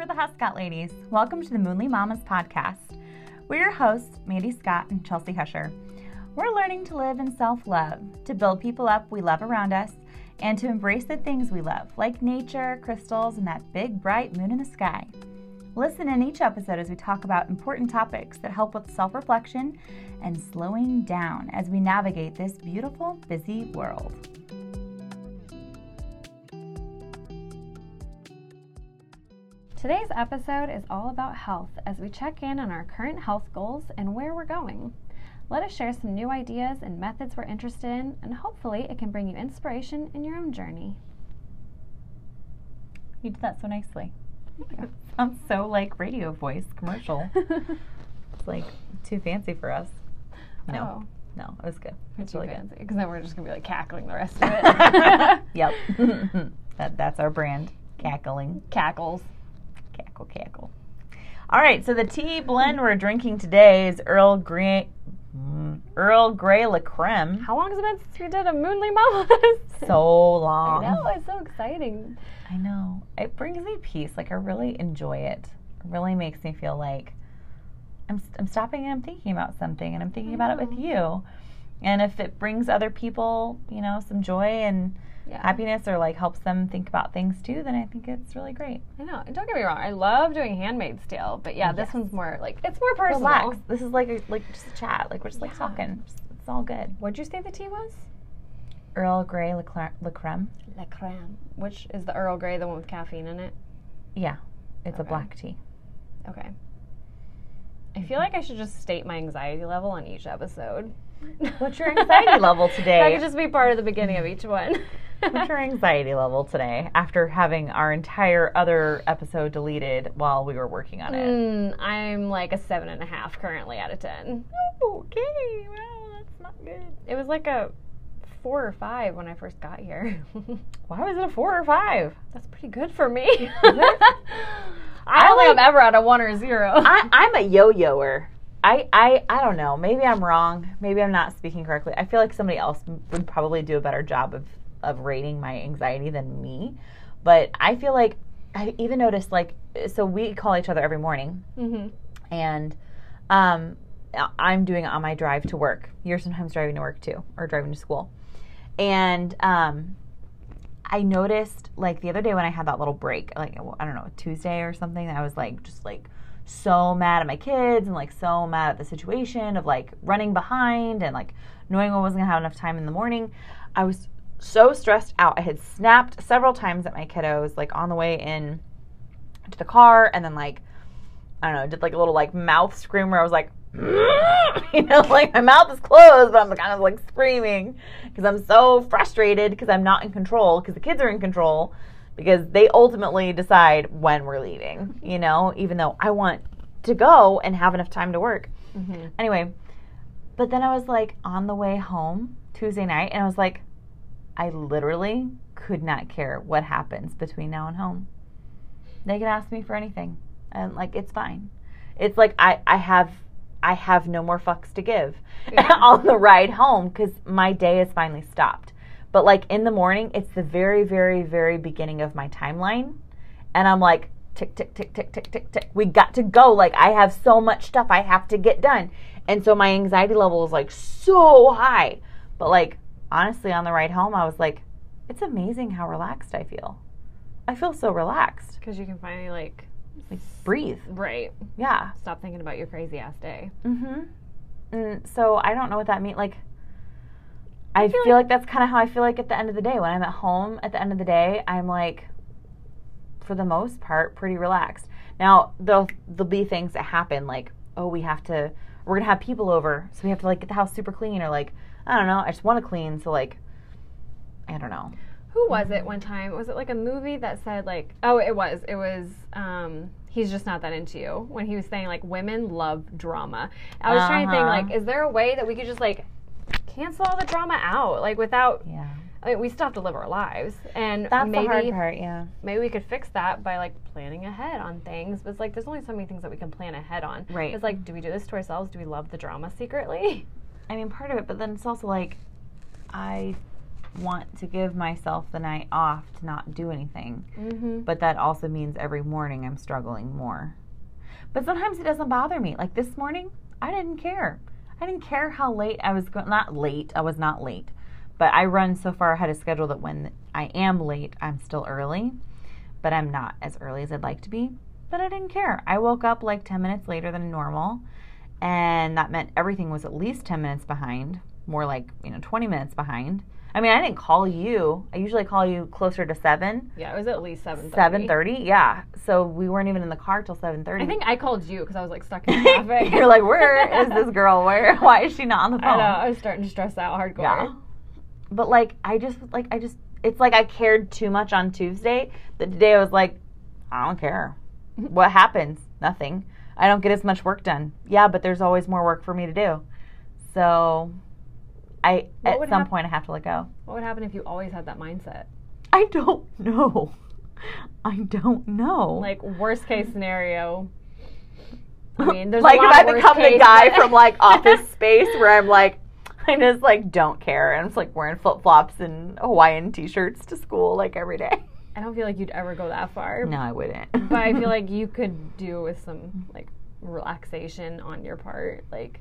We're the Huscott ladies. Welcome to the Moonly Mamas podcast. We're your hosts, Mandy Scott and Chelsea Husher. We're learning to live in self love, to build people up we love around us, and to embrace the things we love, like nature, crystals, and that big bright moon in the sky. Listen in each episode as we talk about important topics that help with self reflection and slowing down as we navigate this beautiful, busy world. Today's episode is all about health as we check in on our current health goals and where we're going. Let us share some new ideas and methods we're interested in, and hopefully, it can bring you inspiration in your own journey. You did that so nicely. Sounds so like radio voice commercial. it's like too fancy for us. No, Oh, no, it was good. it's really fancy. good. Because then we're just going to be like cackling the rest of it. yep, that that's our brand. Cackling, Cackles. Cackle, cackle. All right, so the tea blend we're drinking today is Earl Grey, Earl Grey La Creme. How long has it been since we did a Moonly Mamas? So long. I know, it's so exciting. I know. It brings me peace. Like I really enjoy it. It really makes me feel like I'm I'm stopping and I'm thinking about something and I'm thinking about it with mm-hmm. you. And if it brings other people, you know, some joy and Yeah. happiness or like helps them think about things too, then I think it's really great. I know. And don't get me wrong, I love doing handmade still, but yeah, this one's more like it's more personal. Relax. This is like a, like just a chat. Like we're just like Yeah. talking. It's all good. What'd you say the tea was? Earl Grey La Creme. La creme. Which is the Earl Grey, the one with caffeine in it? Yeah, it's a black tea. Okay. I feel like I should just state my anxiety level on each episode. What's your anxiety level today? That could just be part of the beginning of each one. What's your anxiety level today after having our entire other episode deleted while we were working on it? Mm, I'm like a seven and a half currently out of ten. Okay, well, that's not good. It was like a four or five when I first got here. Why was it a four or five? That's pretty good for me. I don't think I'm ever at a one or a zero. I, I'm a yo-yoer. I, I, I don't know. Maybe I'm wrong. Maybe I'm not speaking correctly. I feel like somebody else would probably do a better job of, of rating my anxiety than me. But I feel like I even noticed like so we call each other every morning hmm and um, I'm doing it on my drive to work. You're sometimes driving to work too, or driving to school. And um, I noticed, like the other day when I had that little break, like I don't know, Tuesday or something, I was like just like so mad at my kids and like so mad at the situation of like running behind and like knowing I wasn't gonna have enough time in the morning. I was so stressed out. I had snapped several times at my kiddos, like on the way in to the car, and then like I don't know, did like a little like mouth scream where I was like, you know, like my mouth is closed, but I'm kind of like screaming because I'm so frustrated because I'm not in control because the kids are in control because they ultimately decide when we're leaving, you know, even though I want to go and have enough time to work. hmm Anyway, but then I was like on the way home Tuesday night and I was like, I literally could not care what happens between now and home. They can ask me for anything. And like it's fine. It's like I, I have I have no more fucks to give Yeah. on the ride home because my day has finally stopped. But like in the morning, it's the very, very, very beginning of my timeline. And I'm like, tick, tick, tick, tick, tick, tick, tick. We got to go. Like I have so much stuff I have to get done. And so my anxiety level is like so high. But like honestly, on the ride home, I was like, it's amazing how relaxed I feel. I feel so relaxed. Because you can finally like Like breathe. right Yeah. stop thinking about your crazy ass day. Mm-hmm. And so I don't know what that means. Like, I, feel feel, like- like, that's kind of how I feel like at the end of the day. When I'm at home at the end of the day, I'm like, for the most part, pretty relaxed. Now there'll there'll be things that happen like, oh, we have to, we're gonna have people over, so we have to like get the house super clean, or like, I don't know, I just want to clean, so like, I don't know. Who was it one time? Was it like a movie that said like oh it was. It was um he's just not that into you when he was saying like women love drama. I was trying to think Uh-huh. like is there a way that we could just like cancel all the drama out like without Yeah, I mean, we still have to live our lives and that's maybe the hard part. Yeah. maybe we could fix that by like planning ahead on things. But it's like there's only so many things that we can plan ahead on. Right. It's like do we do this to ourselves? Do we love the drama secretly? I mean, part of it, but then it's also like, I want to give myself the night off to not do anything. Mm-hmm. But that also means every morning I'm struggling more. But sometimes it doesn't bother me. Like this morning, I didn't care. I didn't care how late I was going. Not late. I was not late. But I run so far ahead of schedule that when I am late, I'm still early. But I'm not as early as I'd like to be. But I didn't care. I woke up like 10 minutes later than normal. And that meant everything was at least 10 minutes behind, more like, you know, 20 minutes behind. I mean, I didn't call you. I usually call you closer to 7. Yeah, it was at least seven. 7:30, yeah. So we weren't even in the car till 7:30. I think I called you because I was like stuck in traffic. You're like, where is this girl? Where? Why is she not on the I phone? know. I was starting to stress out hardcore. Yeah. But like, I just like I just it's like I cared too much on Tuesday. that today I was like, I don't care. What happens? Nothing. I don't get as much work done. Yeah, but there's always more work for me to do. So, I What at some hap- point I have to let go. What would happen if you always had that mindset? I don't know. I don't know. Like worst case scenario. I mean, there's a like if I become the guy from like Office Space, where I'm like, I just like don't care, and I'm just like wearing flip flops and Hawaiian t-shirts to school like every day. I don't feel like you'd ever go that far. No, I wouldn't. But I feel like you could do with some like relaxation on your part, like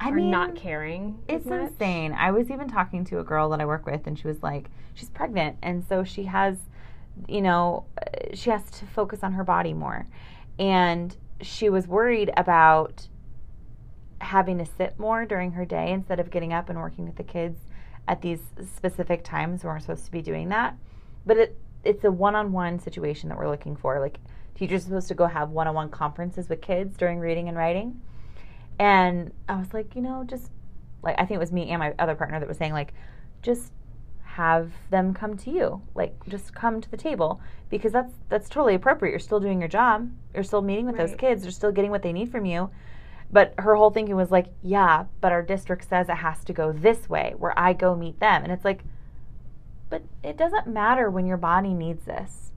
I mean, not caring. It's much. insane. I was even talking to a girl that I work with, and she was like, she's pregnant, and so she has, you know, uh, she has to focus on her body more, and she was worried about having to sit more during her day instead of getting up and working with the kids at these specific times when we're supposed to be doing that. But it it's a one-on-one situation that we're looking for. Like teachers are supposed to go have one-on-one conferences with kids during reading and writing. And I was like, you know, just like I think it was me and my other partner that was saying like just have them come to you. Like just come to the table because that's that's totally appropriate. You're still doing your job. You're still meeting with those kids. They're still getting what they need from you. But her whole thinking was like, yeah, but our district says it has to go this way where I go meet them. And it's like but it doesn't matter when your body needs this.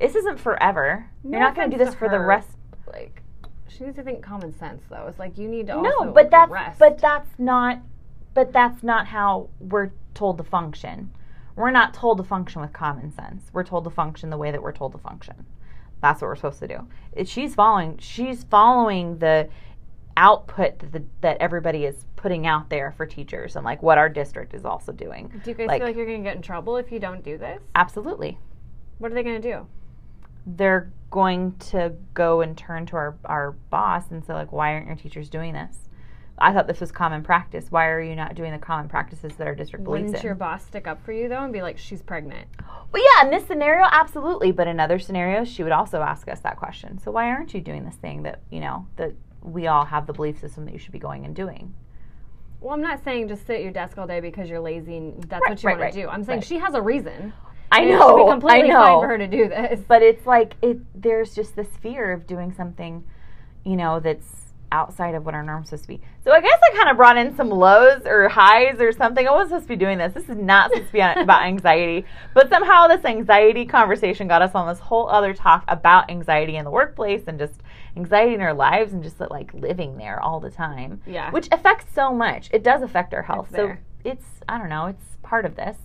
This isn't forever. No You're not going to do this for the rest Like she needs to think common sense though. It's like you need to no also but that's rest. but that's not but that's not how we're told to function we're not told to function with common sense we're told to function the way that we're told to function that's what we're supposed to do she's following she's following the output that, the, that everybody is putting out there for teachers and like what our district is also doing. Do you guys like- feel like you're gonna get in trouble if you don't do this? absolutely. What are they gonna do? they're going to go and turn to our, our boss and say like why aren't your teachers doing this? I thought this was common practice. Why are you not doing the common practices that our district believes Wouldn't in? your boss stick up for you though and be like, she's pregnant? well yeah in this scenario absolutely. But in other scenarios she would also ask us that question. So why aren't you doing this thing that you know that we all have the belief system that you should be going and doing Well, I'm not saying just sit at your desk all day because you're lazy and that's Right, what you right, want to right, do. I'm saying she has a reason. i And it should know be completely i fine know. for her to do this. but it's like it there's just this fear of doing something you know that's outside of what our norm's supposed to be. So i guess i kind of brought in some lows or highs or something. I wasn't supposed to be doing this. This is not supposed to be about anxiety. But somehow this anxiety conversation got us on this whole other talk about anxiety in the workplace and just anxiety in our lives and just like living there all the time Yeah. which affects so much it does affect our health It's so it's i don't know it's part of this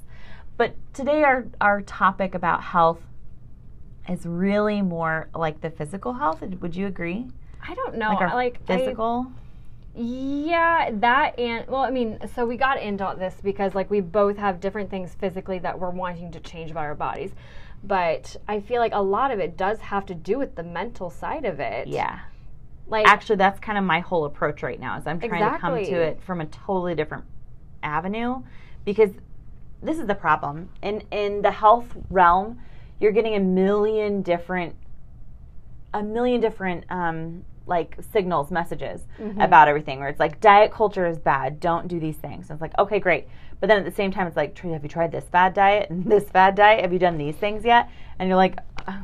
but today our our topic about health is really more like the physical health. Would you agree? I don't know. Like our like I- physical. Yeah, that and well, I mean, so we got into this because like we both have different things physically that we're wanting to change about our bodies. But I feel like a lot of it does have to do with the mental side of it. yeah. Like Actually, that's kind of my whole approach right now. Is I'm trying to come to it from a totally different avenue because this is the problem in in the health realm. You're getting a million different a million different um, like signals, messages Mm-hmm. about everything. Where it's like diet culture is bad. Don't do these things. And it's like okay, great. But then at the same time, it's like, have you tried this fad diet and this fad diet? Have you done these things yet? And you're like, "Uh,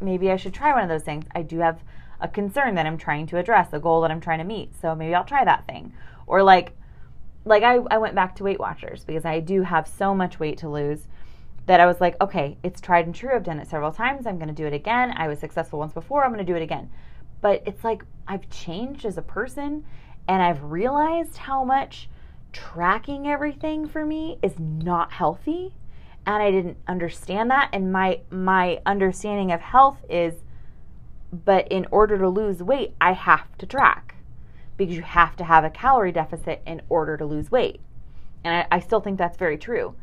maybe I should try one of those things. I do have a concern that I'm trying to address, a goal that I'm trying to meet. So maybe I'll try that thing. Or like, like I, I went back to Weight Watchers because I do have so much weight to lose that I was like, okay, it's tried and true. I've done it several times. I'm going to do it again. I was successful once before. I'm going to do it again. But it's like I've changed as a person and I've realized how much tracking everything for me is not healthy and I didn't understand that and my my understanding of health is but in order to lose weight I have to track because you have to have a calorie deficit in order to lose weight. And I, I still think that's very true.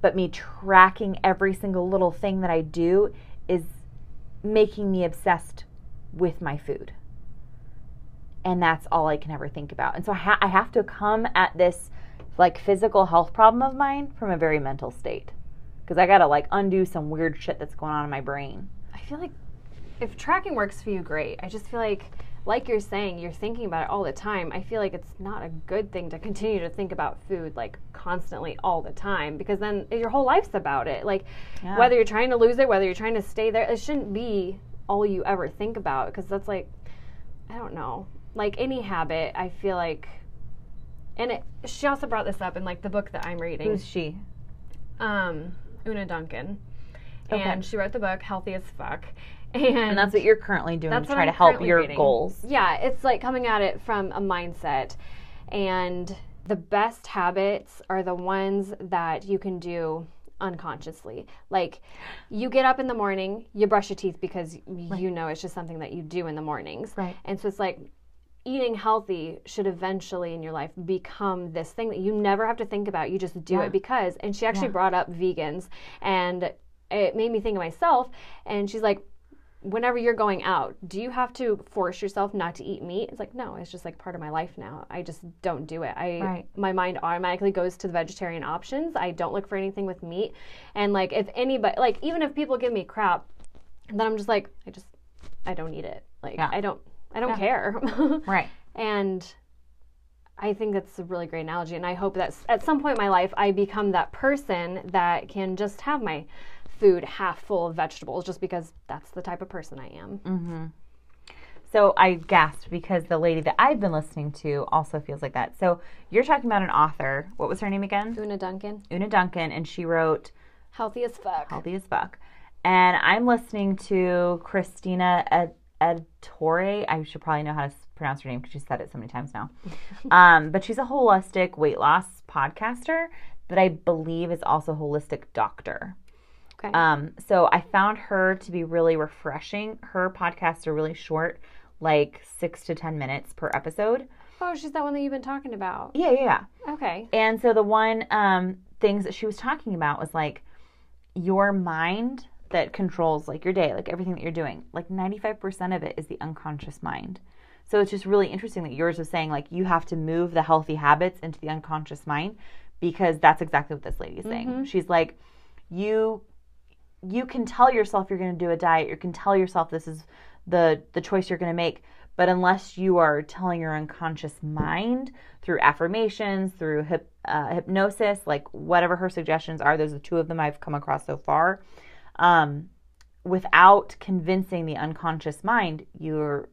But me tracking every single little thing that I do is making me obsessed with my food. And that's all I can ever think about. And so I, ha- I have to come at this like physical health problem of mine from a very mental state. Because I got to like undo some weird shit that's going on in my brain. I feel like if tracking works for you, great. I just feel like, like you're saying, you're thinking about it all the time. I feel like it's not a good thing to continue to think about food like constantly all the time because then your whole life's about it. Like Yeah. whether you're trying to lose it, whether you're trying to stay there, it shouldn't be all you ever think about because that's like, I don't know, like any habit. I feel like, and it, she also brought this up in like the book that I'm reading. Who's she? um, Oonagh Duncan, Okay. and she wrote the book Healthy as Fuck, and, And that's what you're currently doing to try I'm to help your reading. goals. yeah, it's like coming at it from a mindset, and the best habits are the ones that you can do unconsciously. Like you get up in the morning, you brush your teeth because you know it's just something that you do in the mornings. Right. And so it's like eating healthy should eventually in your life become this thing that you never have to think about. You just do Yeah. it because. And she actually Yeah. brought up vegans and it made me think of myself. And she's like, whenever you're going out, do you have to force yourself not to eat meat? It's like, no, it's just like part of my life now. I just don't do it. I Right. my mind automatically goes to the vegetarian options. I don't look for anything with meat. And like if anybody like even if people give me crap, then I'm just like, I just I don't eat it. Like Yeah. I don't I don't Yeah. care. Right. and I think that's a really great analogy. And I hope that at some point in my life, I become that person that can just have my food half full of vegetables just because that's the type of person I am. Mm. So I gasped because the lady that I've been listening to also feels like that. So you're talking about an author. What was her name again? Oonagh Duncan, Oonagh Duncan, and she wrote healthy as fuck. Healthy as Fuck. And I'm listening to Christina Ed-. I should probably know how to pronounce her name because she's said it so many times now. um, but she's a holistic weight loss podcaster that I believe is also a holistic doctor. Okay. Um, so I found her to be really refreshing. Her podcasts are really short, like six to 10 minutes per episode. oh, she's that one that you've been talking about. Yeah, yeah, yeah. Okay. And so the one um, things that she was talking about was like your mind that controls like your day, like everything that you're doing. Like 95% of it is the unconscious mind. So it's just really interesting that yours was saying like you have to move the healthy habits into the unconscious mind because that's exactly what this lady is saying. She's like you you can tell yourself you're going to do a diet, you can tell yourself this is the the choice you're going to make, but unless you are telling your unconscious mind through affirmations, through hip, uh, hypnosis, like whatever her suggestions are, those are the two of them I've come across so far. Um, without convincing the unconscious mind, you're,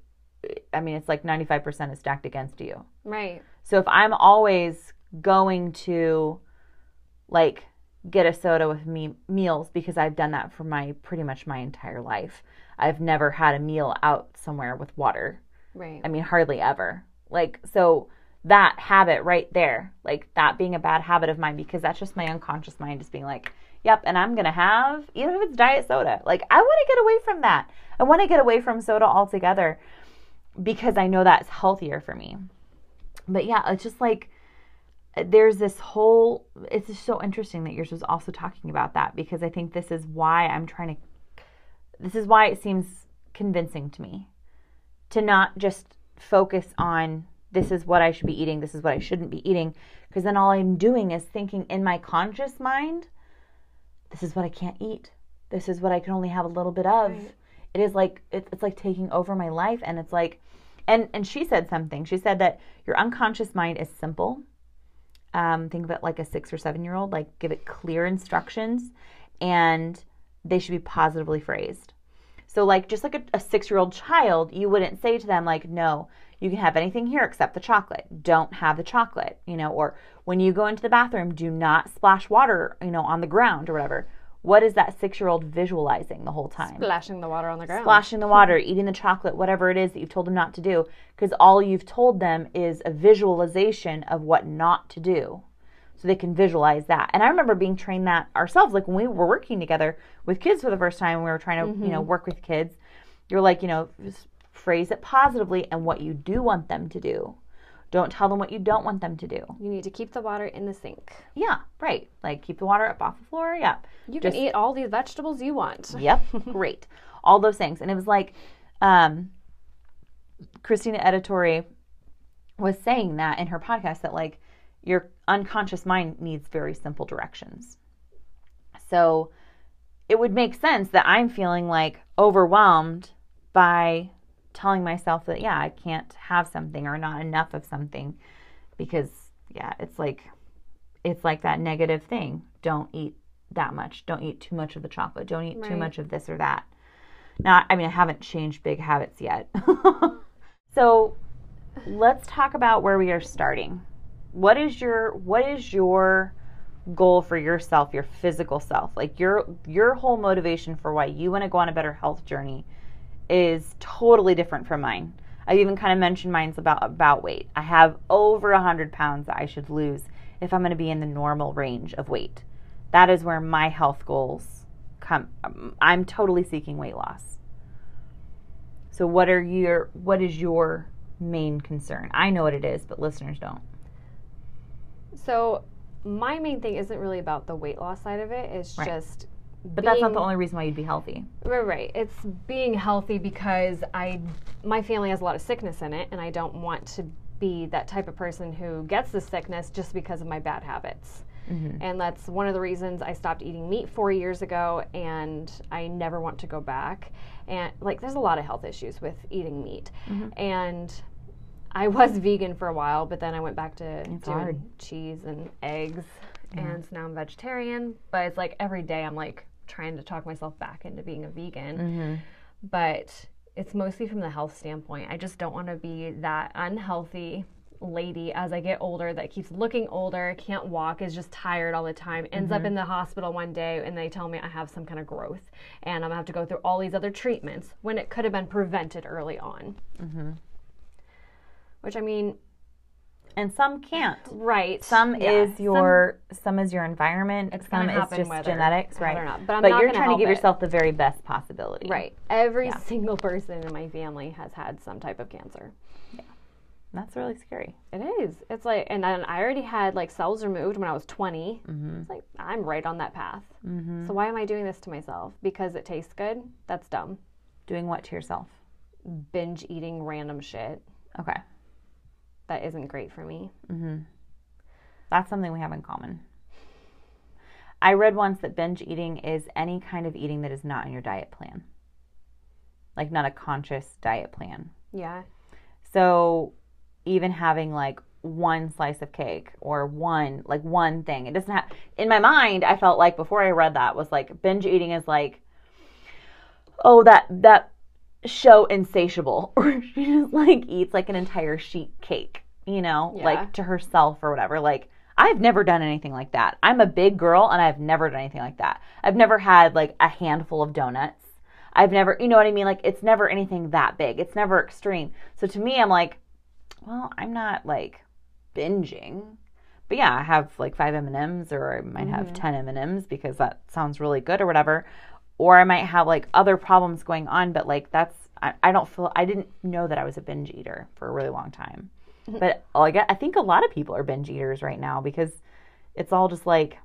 I mean, it's like 95% is stacked against you. Right. So if I'm always going to like get a soda with me meals because I've done that for my pretty much my entire life. I've never had a meal out somewhere with water. Right. I mean, hardly ever. Like so that habit right there, like that being a bad habit of mine because that's just my unconscious mind just being like, yep, and I'm going to have even if it's diet soda. Like I want to get away from that. I want to get away from soda altogether because I know that's healthier for me. But yeah, it's just like there's this whole it's just so interesting that yours was also talking about that because I think this is why I'm trying to this is why it seems convincing to me to not just focus on this is what I should be eating, this is what I shouldn't be eating, because then all I'm doing is thinking in my conscious mind, this is what I can't eat. This is what I can only have a little bit of. Right. It is like it, it's like taking over my life and it's like and and she said something. She said that your unconscious mind is simple. Um, think of it like a six or seven year old, like give it clear instructions and they should be positively phrased. So, like, just like a, a six year old child, you wouldn't say to them, like, no, you can have anything here except the chocolate. Don't have the chocolate, you know, or when you go into the bathroom, do not splash water, you know, on the ground or whatever. what is that six year old visualizing the whole time? Splashing the water on the ground. Splashing the water, eating the chocolate, whatever it is that you've told them not to do, because all you've told them is a visualization of what not to do. So they can visualize that. And I remember being trained that ourselves, like when we were working together with kids for the first time, we were trying to, you know, mm-hmm. work with kids. You're like, you know, phrase it positively and what you do want them to do. Don't tell them what you don't want them to do. You need to keep the water in the sink. Yeah, right. Like keep the water up off the floor. Yeah. You Just- can eat all these vegetables you want. Yep, great. All those things. And it was like um, Christina Editore was saying that in her podcast that like your unconscious mind needs very simple directions. So it would make sense that I'm feeling like overwhelmed by telling myself that yeah, I can't have something or not enough of something because yeah, it's like it's like that negative thing. Don't eat that much. Don't eat too much of the chocolate. Don't eat too much of this or that. Now, I mean, I haven't changed big habits yet. so, let's talk about where we are starting. What is your what is your goal for yourself, your physical self? Like your your whole motivation for why you want to go on a better health journey is totally different from mine. I even kind of mentioned mine's about about weight. I have over a hundred pounds that I should lose if I'm going to be in the normal range of weight. That is where my health goals come. um, I'm totally seeking weight loss. So what are your what is your main concern? I know what it is, but listeners don't. So my main thing isn't really about the weight loss side of it. It's Right. just But that's not the only reason why you'd be healthy. Right, right. It's being healthy because I, my family has a lot of sickness in it, and I don't want to be that type of person who gets the sickness just because of my bad habits. Mm-hmm. And that's one of the reasons I stopped eating meat four years ago, and I never want to go back. And like, there's a lot of health issues with eating meat, mm-hmm. and I was vegan for a while, but then I went back to doing hard. cheese and eggs, and so now I'm vegetarian. But it's like every day I'm like trying to talk myself back into being a vegan. Mm-hmm. But it's mostly from the health standpoint. I just don't want to be that unhealthy lady as I get older that keeps looking older, can't walk, is just tired all the time, ends up mm-hmm. in the hospital one day and they tell me I have some kind of growth and I'm gonna have to go through all these other treatments when it could have been prevented early on. Mm-hmm. Which I mean, And some can't. right? Some yeah, is your some, is your environment. It's some is just whether- genetics, right? or not. But I'm but you're trying to give it. yourself the very best possibility. right. Every Yeah. single person in my family has had some type of cancer. Yeah. That's really scary. It is. It's like, and then I already had like cells removed when I was 20. Mm-hmm. It's like, I'm right on that path. So why am I doing this to myself? Because it tastes good? That's dumb. Doing what to yourself? Binge eating random shit. Okay. That isn't great for me. Mm-hmm. That's something we have in common. I read once that binge eating is any kind of eating that is not in your diet plan. Like not a conscious diet plan. Yeah. So even having like one slice of cake or one like one thing, it doesn't have in my mind I felt like before I read that was like binge eating is like oh that that show insatiable or she just like eats like an entire sheet cake, you know, Yeah. like to herself or whatever. Like I've never done anything like that. I'm a big girl and I've never done anything like that. I've never had like a handful of donuts. I've never, you know what I mean? Like it's never anything that big. It's never extreme. So to me, I'm like, well, I'm not like binging. But yeah, I have like five M&Ms or I might have mm-hmm. 10 M&Ms because that sounds really good or whatever. Or I might have like other problems going on, but like that's I, I don't feel I didn't know that I was a binge eater for a really long time. But like I think a lot of people are binge eaters right now because it's all just like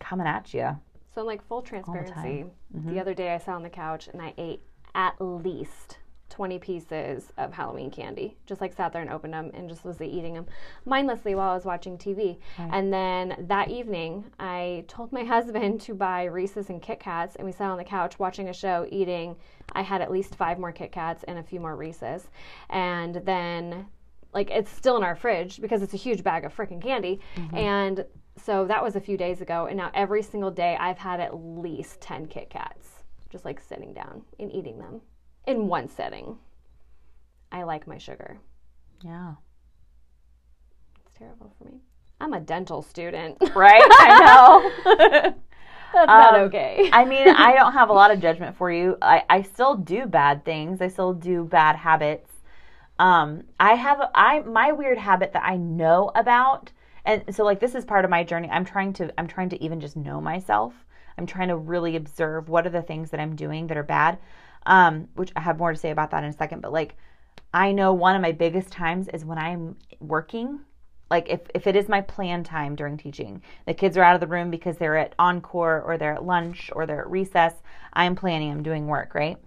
coming at you. So, like, full transparency. Mm-hmm. The other day I sat on the couch and I ate at least 20 pieces of Halloween candy. Just like sat there and opened them and just was eating them mindlessly while I was watching TV. And then that evening, I told my husband to buy Reese's and Kit Kats, and we sat on the couch watching a show eating. I had at least five more Kit Kats and a few more Reese's. And then like it's still in our fridge because it's a huge bag of freaking candy. Mm-hmm. And so that was a few days ago. And now every single day I've had at least 10 Kit Kats, just like sitting down and eating them in one setting. I like my sugar. Yeah. It's terrible for me. I'm a dental student. Right? I know. That's not Um, okay. I mean, I don't have a lot of judgment for you. I, I still do bad things. I still do bad habits. Um, I have I my weird habit that I know about, and so like this is part of my journey. I'm trying to I'm trying to even just know myself. I'm trying to really observe what are the things that I'm doing that are bad. Um, which I have more to say about that in a second. But like, I know one of my biggest times is when I'm working like if, if it is my plan time during teaching the kids are out of the room because they're at encore or they're at lunch or they're at recess i'm planning i'm doing work right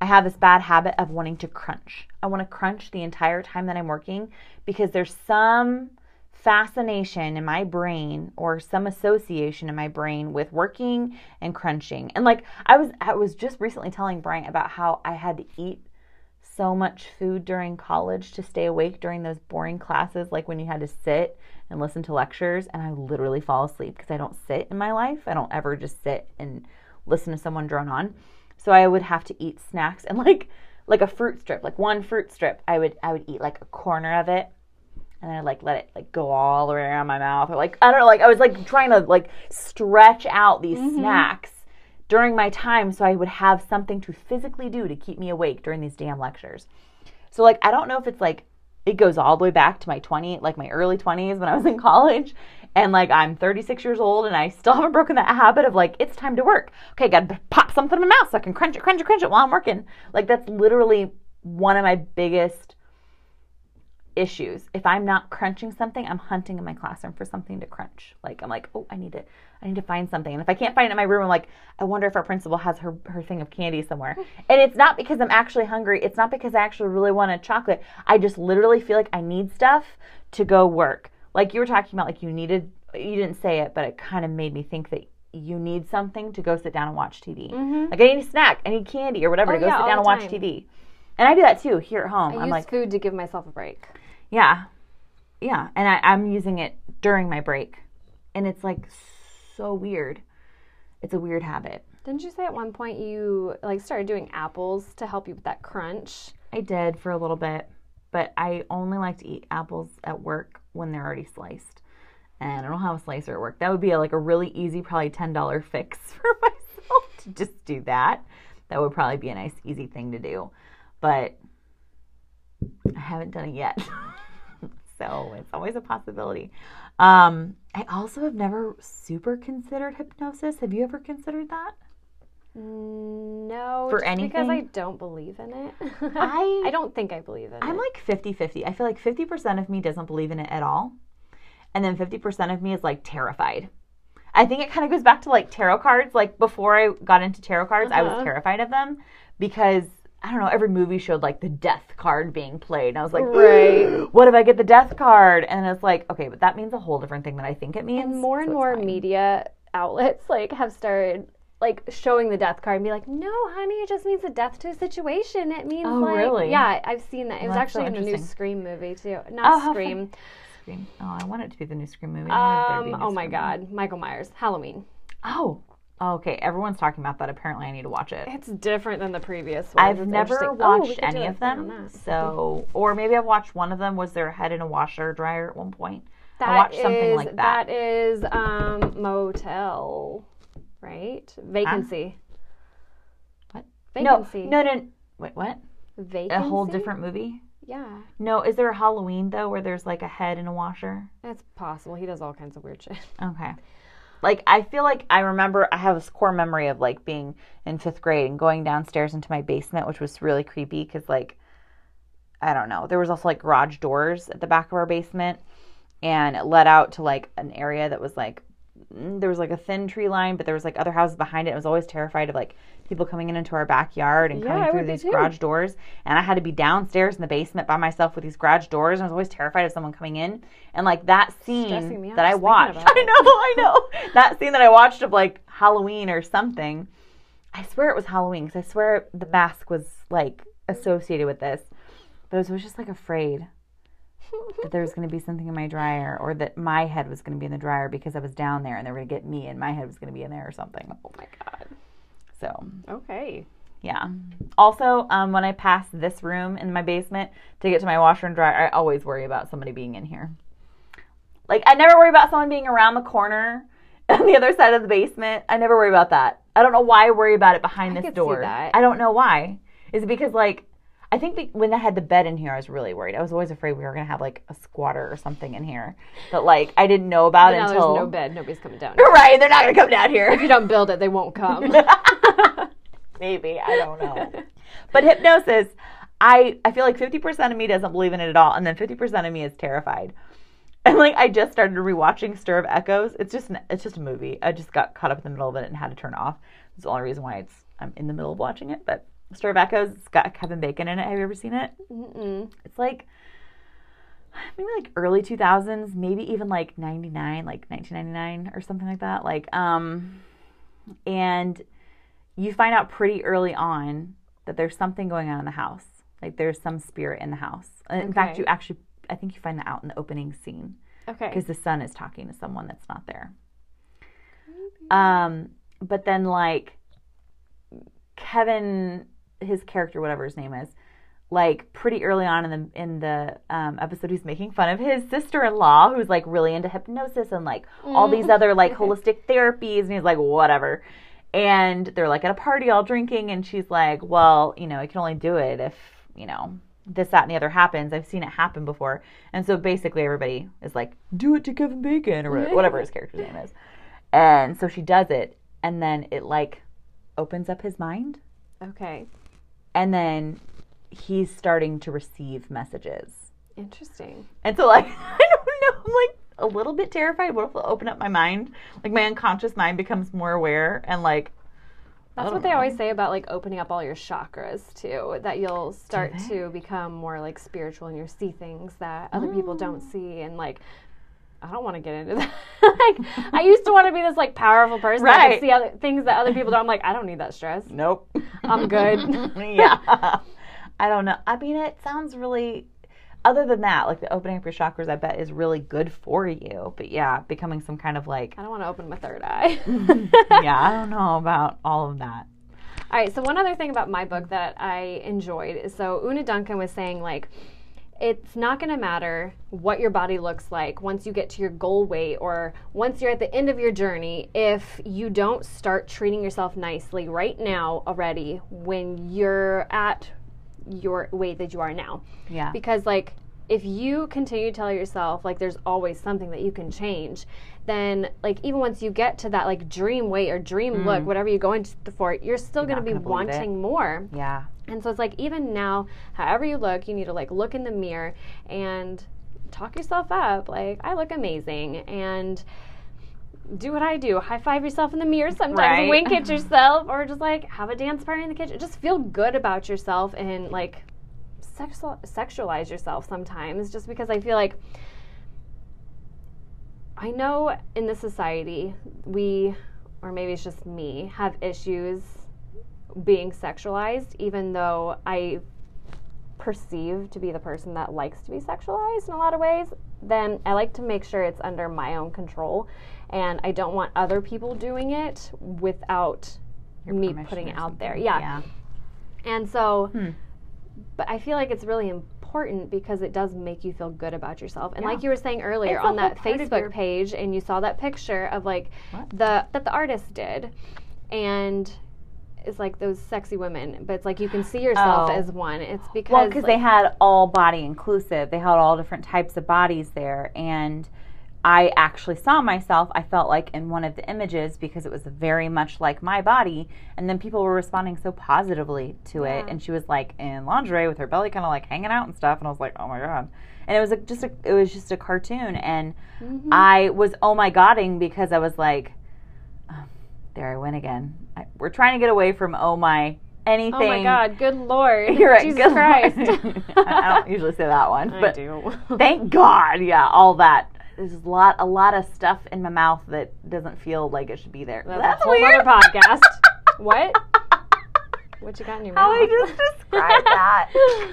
i have this bad habit of wanting to crunch i want to crunch the entire time that i'm working because there's some fascination in my brain or some association in my brain with working and crunching and like i was i was just recently telling brian about how i had to eat so much food during college to stay awake during those boring classes, like when you had to sit and listen to lectures, and I literally fall asleep because I don't sit in my life. I don't ever just sit and listen to someone drone on. So I would have to eat snacks and like like a fruit strip, like one fruit strip. I would I would eat like a corner of it and then I'd like let it like go all the way around my mouth or like I don't know, like I was like trying to like stretch out these mm-hmm. snacks during my time so I would have something to physically do to keep me awake during these damn lectures. So like I don't know if it's like it goes all the way back to my 20 like my early 20s when I was in college and like I'm 36 years old and I still haven't broken that habit of like it's time to work. Okay, got to pop something in my mouth so I can crunch it, crunch it, crunch it while I'm working. Like that's literally one of my biggest issues. If I'm not crunching something, I'm hunting in my classroom for something to crunch. Like I'm like, oh, I need to, I need to find something. And if I can't find it in my room, I'm like, I wonder if our principal has her her thing of candy somewhere. And it's not because I'm actually hungry. It's not because I actually really want a chocolate. I just literally feel like I need stuff to go work. Like you were talking about, like you needed. You didn't say it, but it kind of made me think that you need something to go sit down and watch TV. Mm-hmm. Like I need a snack, I need candy or whatever Oh, to go yeah, sit down and watch. TV. And I do that too here at home. I I'm use like, food to give myself a break. Yeah. Yeah. And I, I'm using it during my break. And it's like so weird. It's a weird habit. Didn't you say at one point you like started doing apples to help you with that crunch? I did for a little bit, but I only like to eat apples at work when they're already sliced. And I don't have a slicer at work. That would be a, like a really easy, probably $10 fix for myself to just do that. That would probably be a nice, easy thing to do. But I haven't done it yet. so it's always a possibility. Um, I also have never super considered hypnosis. Have you ever considered that? No, For just because I don't believe in it. I- I don't think I believe in it. I'm like 50 50. I feel like 50% of me doesn't believe in it at all. And then 50% of me is like terrified. I think it kind of goes back to like tarot cards. Like before I got into tarot cards, I was Uh-huh. terrified of them because I don't know, every movie showed like the death card being played. And I was like, Right. what if I get the death card? And it's like, okay, but that means a whole different thing than I think it means. and more and so more fine. media outlets like have started like showing the death card and be like, no, honey, it just means a death to a situation. It means Oh, like, really? yeah, I've seen that. It was That's so actually in the new. Scream movie too. Oh, Not fun. Scream. Scream. Oh, I want it to be the new Scream movie. I wanted there to be Um. Oh my Scream God, movie. Michael Myers, Halloween. Oh. Okay, everyone's talking about that. Apparently, I need to watch it. It's different than the previous one. I've never. Oh, watched any of them. So, or maybe I've watched one of them. Was there a head in a washer dryer at one point? I That watched something like that. That is um motel, right? Vacancy. What? Vacancy. No, no, no. Wait, what? Vacancy. A whole different movie? Yeah, No, is there a Halloween though where there's like a head in a washer? that's possible. He does all kinds of weird shit. Okay. Like I feel like I remember I have this core memory of like being in fifth grade and going downstairs into my basement, which was really creepy because like I don't know. There was also like garage doors at the back of our basement, and it led out to like an area that was like mm, there was like a thin tree line, but there was like other houses behind it. I was always terrified of like people coming in into our backyard and Yeah, coming I through these garage doors. And I had to be downstairs in the basement by myself with these garage doors. And I was always terrified of someone coming in. And like that scene that I watched, I know, I know that scene that I watched of like Halloween or something. I swear it was Halloween because I swear the mask was like associated with this. But I was always just like afraid that there was going to be something in my dryer or that my head was going to be in the dryer because I was down there and they were going to get me and my head was going to be in there or something. Oh my god. So, Okay. yeah. Also, um, when I pass this room in my basement to get to my washer and dryer, I always worry about somebody being in here. Like, I never worry about someone being around the corner on the other side of the basement. I never worry about that. I don't know why I worry about it behind I this door. I don't know why. Is it because like I think when I had the bed in here, I was really worried. I was always afraid we were gonna have like a squatter or something in here, but like I didn't know about now until there's no bed. Nobody's coming down. Here. right. They're not gonna come down here. If you don't build it, they won't come. Maybe I don't know. but hypnosis, I I feel like fifty percent of me doesn't believe in it at all, and then fifty percent of me is terrified. And like I just started rewatching Stir of Echoes. It's just an, it's just a movie. I just got caught up in the middle of it and had to turn it off. It's the only reason why it's I'm in the middle of watching it. But Stir of Echoes, it's got Kevin Bacon in it. Have you ever seen it? Mm-mm. It's like maybe like early 2000s, maybe even like 99, like 1999 or something like that. Like um and you find out pretty early on that there's something going on in the house. Like there's some spirit in the house. In fact, you actually I think you find that out in the opening scene Okay. because the son is talking to someone that's not there. Um, but then like Kevin, his character, whatever his name is, like pretty early on in the in the um, episode, he's making fun of his sister-in-law, who's like really into hypnosis and like all these other like holistic therapies, and he's like whatever. And they're like at a party, all drinking, and she's like, "Well, you know, I can only do it if you know this, that, and the other happens. I've seen it happen before." And so basically, everybody is like, "Do it to Kevin Bacon" or wha- whatever his character's name is. And so she does it, and then it like opens up his mind, Okay. and then he's starting to receive messages. Interesting. And so like I don't know, I'm like a little bit terrified. What if it'll open up my mind? Like my unconscious mind becomes more aware and like That's what they always say about like opening up all your chakras too. That you'll start to become more like spiritual and you see things that other people don't Oh. see and like I don't want to get into that. like, I used to want to be this like powerful person that Right. could see other things that other people don't. I'm like, I don't need that stress. Nope. I'm good. yeah. I don't know. I mean it sounds really other than that, like the opening up your chakras I bet is really good for you. But yeah, becoming some kind of like I don't want to open my third eye. yeah, I don't know about all of that. All right, so one other thing about my book that I enjoyed is so Oonagh Duncan was saying like it's not going to matter what your body looks like once you get to your goal weight or once you're at the end of your journey if you don't start treating yourself nicely right now already when you're at your weight that you are now Yeah. because like if you continue to tell yourself like there's always something that you can change then like even once you get to that like dream weight or dream look whatever you're going to, for you're still going to Mm. be gonna it. wanting more Yeah. and so it's like even now however you look you need to like look in the mirror and talk yourself up like i look amazing and do what I do. High five yourself in the mirror sometimes, Right. wink at yourself, or just like have a dance party in the kitchen. Just feel good about yourself and like sexual, sexualize yourself sometimes just because I feel like I know in this society we or maybe it's just me have issues being sexualized even though I perceive to be the person that likes to be sexualized in a lot of ways then I like to make sure it's under my own control and I don't want other people doing it without me putting it out there. something. Yeah. And so Hmm. but I feel like it's really important because it does make you feel good about yourself. And Yeah. like you were saying earlier It's on that Facebook page and you saw that picture of like What? the that the artist did and it's like those sexy women, but it's like you can see yourself Oh. as one. It's because Well, because they had all body inclusive. They had all different types of bodies there. And I actually saw myself, I felt like, in one of the images because it was very much like my body. And then people were responding so positively to it. And she was like in lingerie with her belly kind of like hanging out and stuff. And I was like, oh my God. And it was a, just a, it was just a cartoon. And Mhm. I was oh my godding because I was like, oh, there I went again. I, we're trying to get away from oh my anything. Oh my god, good lord. You're right. Jesus good Christ. Lord. I don't usually say that one, I but do. thank God, yeah, all that. There's a lot, a lot of stuff in my mouth that doesn't feel like it should be there. That's, a whole weird. other podcast. what? What you got in your How mouth? I just described that.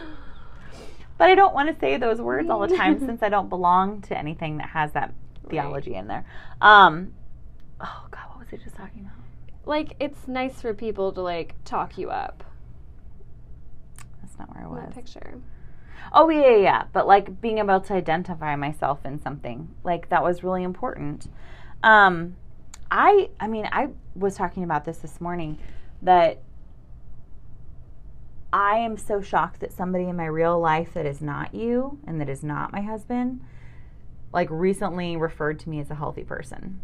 But I don't want to say those words all the time since I don't belong to anything that has that theology in there. Um, oh God, what was I just talking about? like it's nice for people to like talk you up. That's not where I in That was. picture. Oh yeah, yeah. But like being able to identify myself in something, like that was really important. Um, I I mean I was talking about this this morning that I am so shocked that somebody in my real life that is not you and that is not my husband like recently referred to me as a healthy person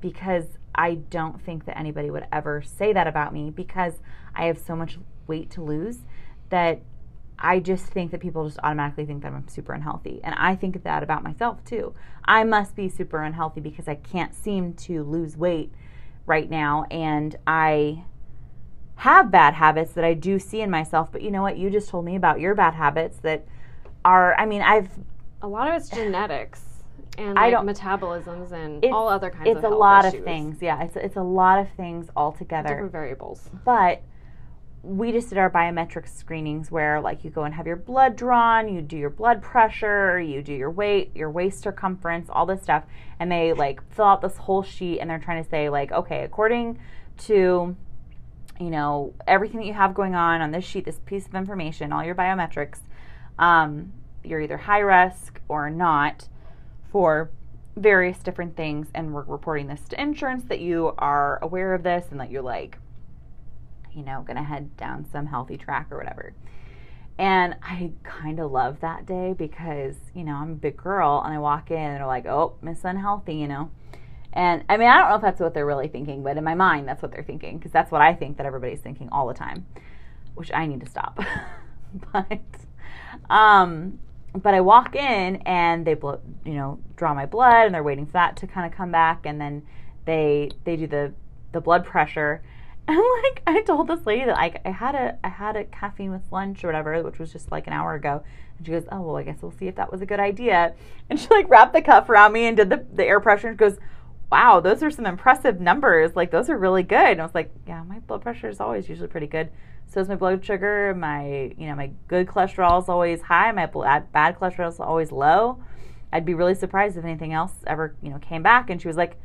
because I don't think that anybody would ever say that about me because I have so much weight to lose that I just think that people just automatically think that I'm super unhealthy. And I think that about myself too. I must be super unhealthy because I can't seem to lose weight right now. And I have bad habits that I do see in myself. But you know what? You just told me about your bad habits that are, I mean, I've. A lot of it's genetics and I don't- metabolisms and all other kinds It's of It's a lot issues. of things. Yeah, it's, it's a lot of things altogether. Different variables. but we just did our biometric screenings where like you go and have your blood drawn you do your blood pressure you do your weight your waist circumference all this stuff. And they like fill out this whole sheet and they're trying to say like okay according to you know everything that you have going on on this sheet this piece of information all your biometrics um, you're either high risk or not for various different things. And we're reporting this to insurance that you are aware of this and that you're like you know, gonna head down some healthy track or whatever. And I kind of love that day because, you know, I'm a big girl and I walk in and they're like, oh, Miss Unhealthy, you know. And I mean, I don't know if that's what they're really thinking, but in my mind, that's what they're thinking because that's what I think that everybody's thinking all the time, which I need to stop. but, um, but I walk in and they, blo- you know, draw my blood and they're waiting for that to kind of come back, and then they they do the the blood pressure. And like I told this lady that like I had a I had a caffeine with lunch or whatever, which was just like an hour ago. And she goes, Oh well I guess we'll see if that was a good idea. And she like wrapped the cuff around me and did the, the air pressure and goes, Wow, those are some impressive numbers. Like those are really good. And I was like, Yeah, my blood pressure is always usually pretty good. So is my blood sugar, my you know, my good cholesterol is always high, my bl- bad cholesterol is always low. I'd be really surprised if anything else ever, you know, came back and she was like,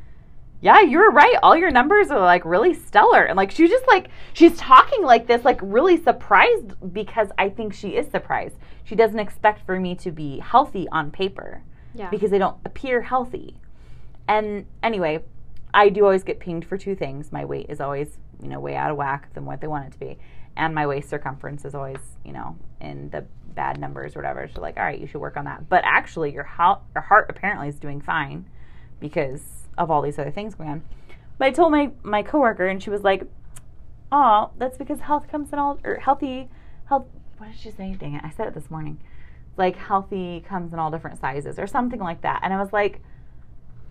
yeah, you were right. All your numbers are like really stellar. And like she just like she's talking like this, like really surprised because I think she is surprised. She doesn't expect for me to be healthy on paper Yeah. because they don't appear healthy. And anyway, I do always get pinged for two things. My weight is always, you know, way out of whack than what they want it to be. And my waist circumference is always, you know, in the bad numbers or whatever. So like, all right, you should work on that. But actually your heart, your heart apparently is doing fine because of all these other things going on. But I told my my coworker, and she was like, "Oh, that's because health comes in all or healthy health." What did she say? Dang it! I said it this morning. Like healthy comes in all different sizes or something like that. And I was like,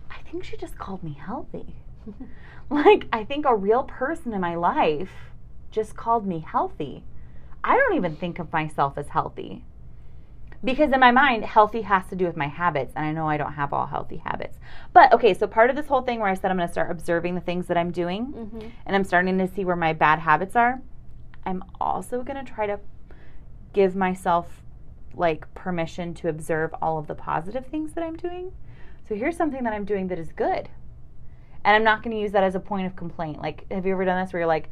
I think she just called me healthy. like I think a real person in my life just called me healthy. I don't even think of myself as healthy because in my mind healthy has to do with my habits and i know i don't have all healthy habits. But okay so part of this whole thing where i said i'm going to start observing the things that i'm doing Mm-hmm. and i'm starting to see where my bad habits are i'm also going to try to give myself like permission to observe all of the positive things that i'm doing. So here's something that i'm doing that is good. And i'm not going to use that as a point of complaint. Like have you ever done this where you're like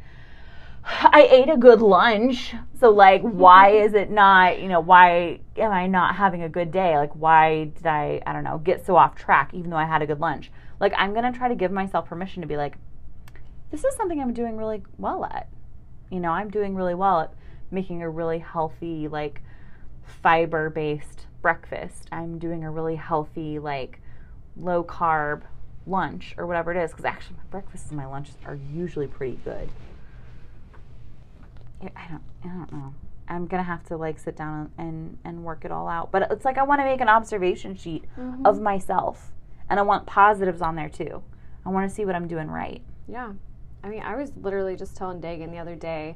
I ate a good lunch. So like why mm-hmm. is it not, you know, why am I not having a good day? Like why did I, I don't know, get so off track even though I had a good lunch? Like I'm going to try to give myself permission to be like this is something I'm doing really well at. You know, I'm doing really well at making a really healthy like fiber-based breakfast. I'm doing a really healthy like low carb lunch or whatever it is because actually my breakfasts and my lunches are usually pretty good. I I don't I don't know. I'm gonna have to like sit down and and work it all out. But it's like I want to make an observation sheet Mm-hmm. of myself, and I want positives on there too. I want to see what I'm doing right. Yeah. I mean, I was literally just telling Dagan the other day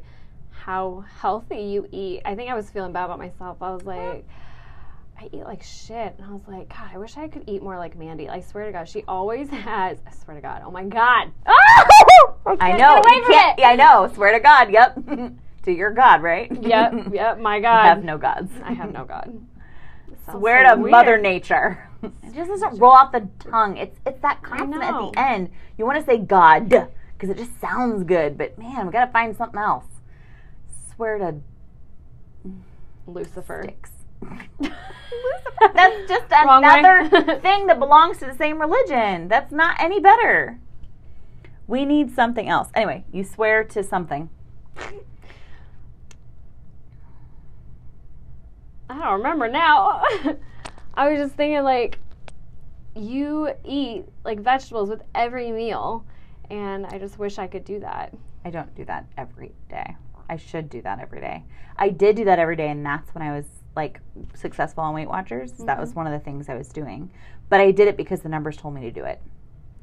how healthy you eat. I think I was feeling bad about myself. I was like, I eat like shit. And I was like, God, I wish I could eat more like Mandy. I swear to God, she always has. I swear to God. Oh my God. I know. get away from can't. it. Yeah, I know. Swear to God. Yep. to your God, right? Yep. Yep. My God. I have no gods. I have no God. Swear so to weird. Mother Nature. It just doesn't roll off the tongue. It's it's that consonant at the end. You want to say God because it just sounds good, but man, we gotta find something else. Swear to Lucifer. sticks. That's just Wrong another thing that belongs to the same religion. That's not any better. We need something else. Anyway, you swear to something. I don't remember now. I was just thinking like you eat like vegetables with every meal and I just wish I could do that. I don't do that every day. I should do that every day. I did do that every day, and that's when I was like successful on Weight Watchers. That was mm-hmm. one of the things I was doing. But I did it because the numbers told me to do it.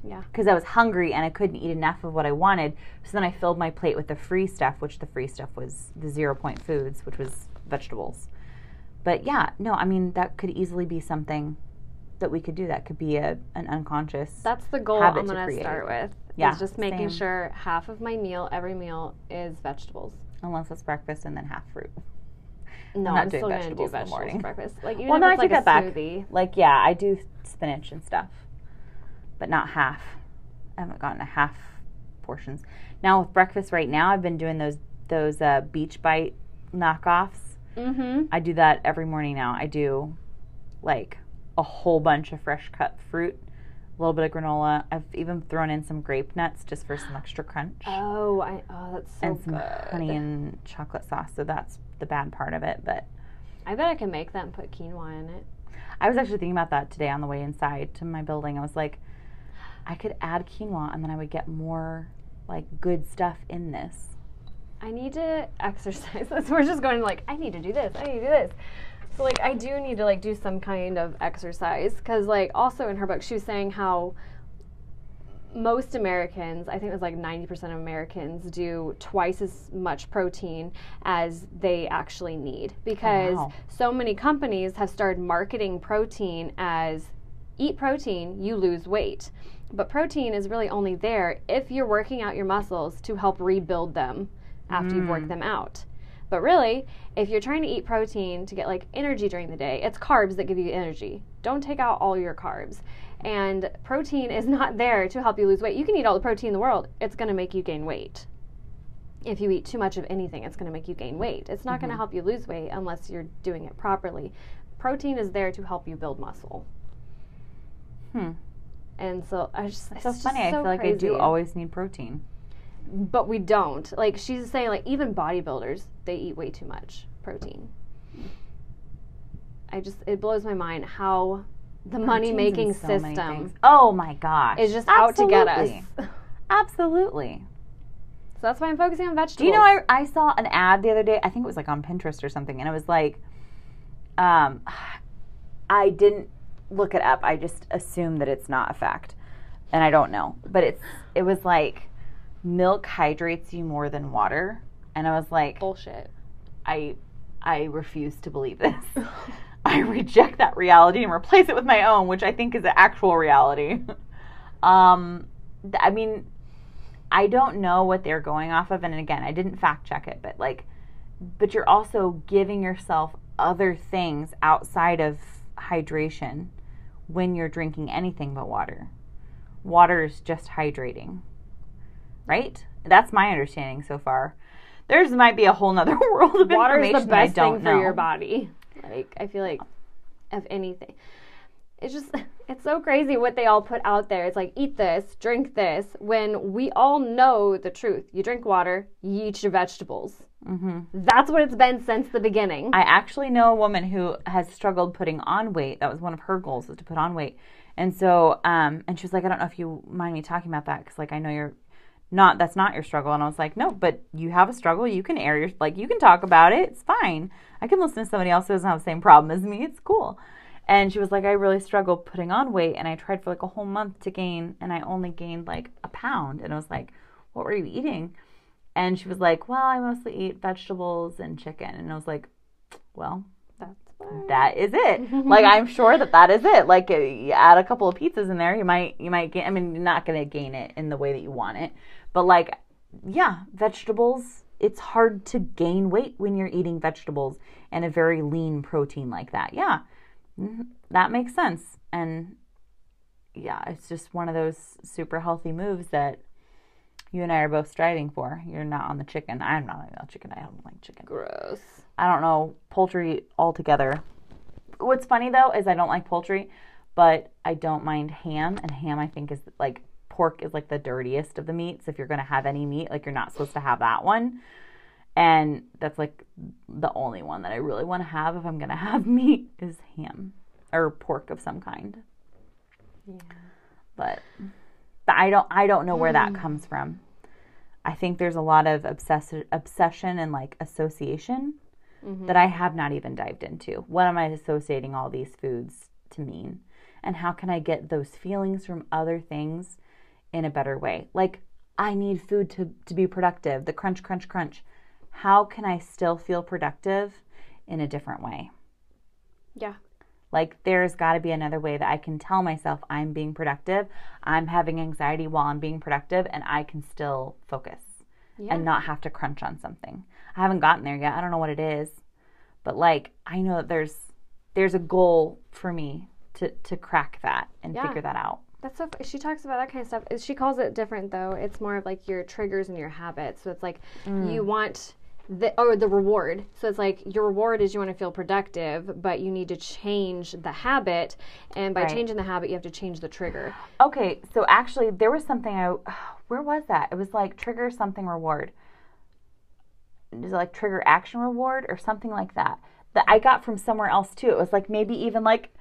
Yeah. Because I was hungry and I couldn't eat enough of what I wanted. So then I filled my plate with the free stuff, which the free stuff was the zero point foods, which was vegetables. But yeah, no, I mean, that could easily be something that we could do. That could be a, an unconscious. That's the goal I'm to gonna start with. Yeah, Is just making same. sure half of my meal, every meal, is vegetables. unless it's breakfast and then half fruit. No, not I'm doing still gonna do vegetables in the morning. for breakfast. Like even Well, no, I like take a that back. smoothie. Like, yeah, I do spinach and stuff, but not half. I haven't gotten a half portions. Now with breakfast right now, I've been doing those those uh, beach bite knockoffs. Mm-hmm. I do that every morning now. I do like a whole bunch of fresh cut fruit, a little bit of granola. I've even thrown in some grape nuts just for some extra crunch. Oh, I oh that's so good. and some good. honey and chocolate sauce. So that's the bad part of it. But I bet I can make that and put quinoa in it. I was actually thinking about that today on the way inside to my building. I was like, I could add quinoa and then I would get more like good stuff in this. I need to exercise. That's we're just going like I need to do this. I need to do this. So like I do need to like do some kind of exercise because like also in her book she was saying how most Americans, I think it was like 90% of Americans do twice as much protein as they actually need because wow. so many companies have started marketing protein as eat protein, you lose weight. But protein is really only there if you're working out your muscles to help rebuild them after you've worked them out. But really, if you're trying to eat protein to get like energy during the day, it's carbs that give you energy. Don't take out all your carbs. And protein is not there to help you lose weight. You can eat all the protein in the world, it's going to make you gain weight. If you eat too much of anything, it's going to make you gain weight. It's not going to help you lose weight unless you're doing it properly. Protein is there to help you build muscle. Hmm. And so I just It's so funny. I so feel like I do always need protein. But we don't. Like she's saying, like even bodybuilders, they eat way too much protein. I just it blows my mind how the money making so system. Oh my gosh. is just out to get us. Absolutely. Absolutely. So that's why I'm focusing on vegetables. Do you know I, I saw an ad the other day? I think it was like on Pinterest or something, and it was like, um, I didn't look it up. I just assumed that it's not a fact, and I don't know. But it's it was like milk hydrates you more than water, and I was like, bullshit? I I refuse to believe this. I reject that reality and replace it with my own, which I think is the actual reality. um, th- I mean, I don't know what they're going off of, and again, I didn't fact check it, but like, but you're also giving yourself other things outside of hydration when you're drinking anything but water. Water is just hydrating, right? That's my understanding so far. There's might be a whole nother world of Water is information the best that I don't thing know. for your body. Like I feel like of anything. It's just it's so crazy what they all put out there. It's like eat this, drink this, when we all know the truth. You drink water, you eat your vegetables. hmm That's what it's been since the beginning. I actually know a woman who has struggled putting on weight. That was one of her goals is to put on weight. And so, um, and she was like, I don't know if you mind me talking about that because, like, I know you're not. That's not your struggle. And I was like, no, but you have a struggle. You can air your like. You can talk about it. It's fine. I can listen to somebody else who doesn't have the same problem as me. It's cool. And she was like, I really struggled putting on weight, and I tried for like a whole month to gain, and I only gained like a pound. And I was like, what were you eating? And she was like, well, I mostly eat vegetables and chicken. And I was like, well, That's that is it. like I'm sure that that is it. Like you add a couple of pizzas in there, you might you might gain. I mean, you're not gonna gain it in the way that you want it, but like, yeah, vegetables. It's hard to gain weight when you're eating vegetables and a very lean protein like that. Yeah, Mhm. that makes sense. And yeah, it's just one of those super healthy moves that you and I are both striving for. You're not on the chicken. I'm not on the chicken. I don't like chicken. Gross. I don't know poultry altogether. What's funny though is I don't like poultry, but I don't mind ham, and ham I think is like pork is like the dirtiest of the meats. If you're going to have any meat, like you're not supposed to have that one. And that's like the only one that I really want to have if I'm going to have meat is ham or pork of some kind. Yeah. But, but I don't I don't know where that hmm. comes from. I think there's a lot of obsess- obsession and like association mm-hmm. that I have not even dived into. What am I associating all these foods to mean? And how can I get those feelings from other things in a better way? Like, I need food to, to be productive, the crunch, crunch, crunch. How can I still feel productive in a different way? Yeah. Like, there's got to be another way that I can tell myself I'm being productive, I'm having anxiety while I'm being productive, and I can still focus Yeah. and not have to crunch on something. I haven't gotten there yet. I don't know what it is. But like I know that there's there's a goal for me to to crack that and Yeah. figure that out. That's so. She talks about that kind of stuff. She calls it different though. It's more of like your triggers and your habits. So it's like Mm. you want the or the reward. So it's like your reward is you want to feel productive, but you need to change the habit, and by Right. changing the habit, you have to change the trigger. Okay, so actually there was something I where was that? It was like trigger something reward. Is it like trigger action reward or something like that? That I got from somewhere else too. It was like maybe even like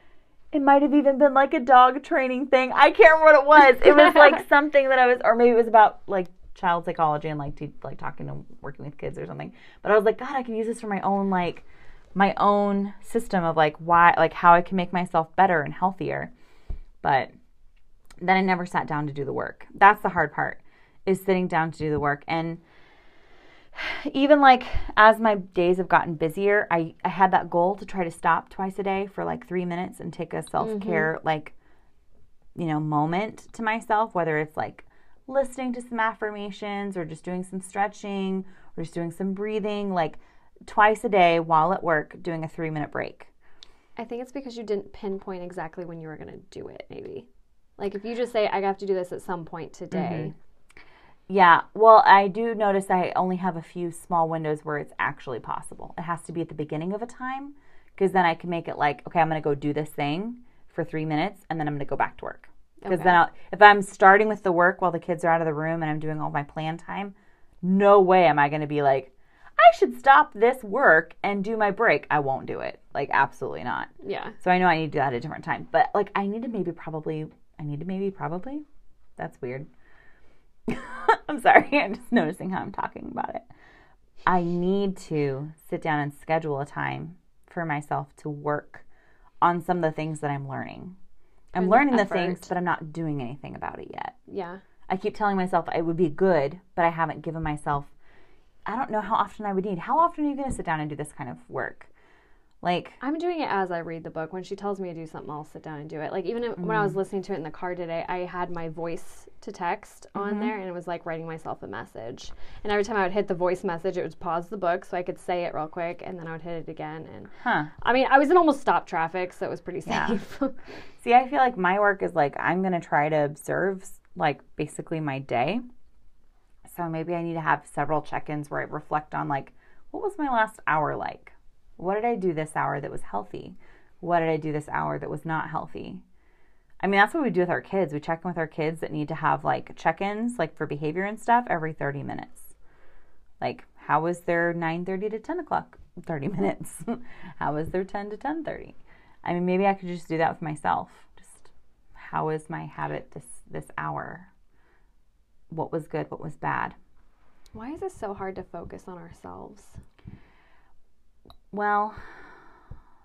it might have even been like a dog training thing. I can't remember what it was. It was like something that I was, or maybe it was about like child psychology and like like talking to working with kids or something. But I was like, God, I can use this for my own like my own system of like why like how I can make myself better and healthier. But then I never sat down to do the work. That's the hard part is sitting down to do the work and even like as my days have gotten busier, I, I had that goal to try to stop twice a day for like three minutes and take a self care mm-hmm. like you know moment to myself, whether it's like listening to some affirmations or just doing some stretching or just doing some breathing, like twice a day while at work, doing a three minute break. I think it's because you didn't pinpoint exactly when you were going to do it. Maybe, like if you just say, "I have to do this at some point today." Mm-hmm. Yeah, well, I do notice I only have a few small windows where it's actually possible. It has to be at the beginning of a time because then I can make it like, okay, I'm going to go do this thing for three minutes and then I'm going to go back to work. Because Okay. then I'll, if I'm starting with the work while the kids are out of the room and I'm doing all my plan time, no way am I going to be like, I should stop this work and do my break. I won't do it. Like, absolutely not. Yeah. So I know I need to do that at a different time. But like I need to maybe probably I need to maybe probably. That's weird. I'm sorry. I'm just noticing how I'm talking about it. I need to sit down and schedule a time for myself to work on some of the things that I'm learning. I'm learning the things, but I'm not doing anything about it yet. Yeah. I keep telling myself it would be good, but I haven't given myself I don't know how often I would need. How often are you going to sit down and do this kind of work? Like I'm doing it as I read the book. When she tells me to do something, I'll sit down and do it. Like even when I was mm. listening to it in the car today, I had my voice to text on mm-hmm. there, and it was like writing myself a message. And every time I would hit the voice message, it would pause the book so I could say it real quick, and then I would hit it again. And Huh. I mean, I was in almost stop traffic, so it was pretty Yeah. safe. See, I feel like my work is like I'm going to try to observe like basically my day. So maybe I need to have several check-ins where I reflect on like what was my last hour like? What did I do this hour that was healthy? What did I do this hour that was not healthy? I mean, that's what we do with our kids. We check in with our kids that need to have like check-ins like for behavior and stuff every 30 minutes. Like, how was their 9:30 to 10 o'clock? 30 minutes. how was their 10 to 10:30? I mean, maybe I could just do that with myself. Just how is my habit this this hour? What was good? What was bad? Why is it so hard to focus on ourselves? Well,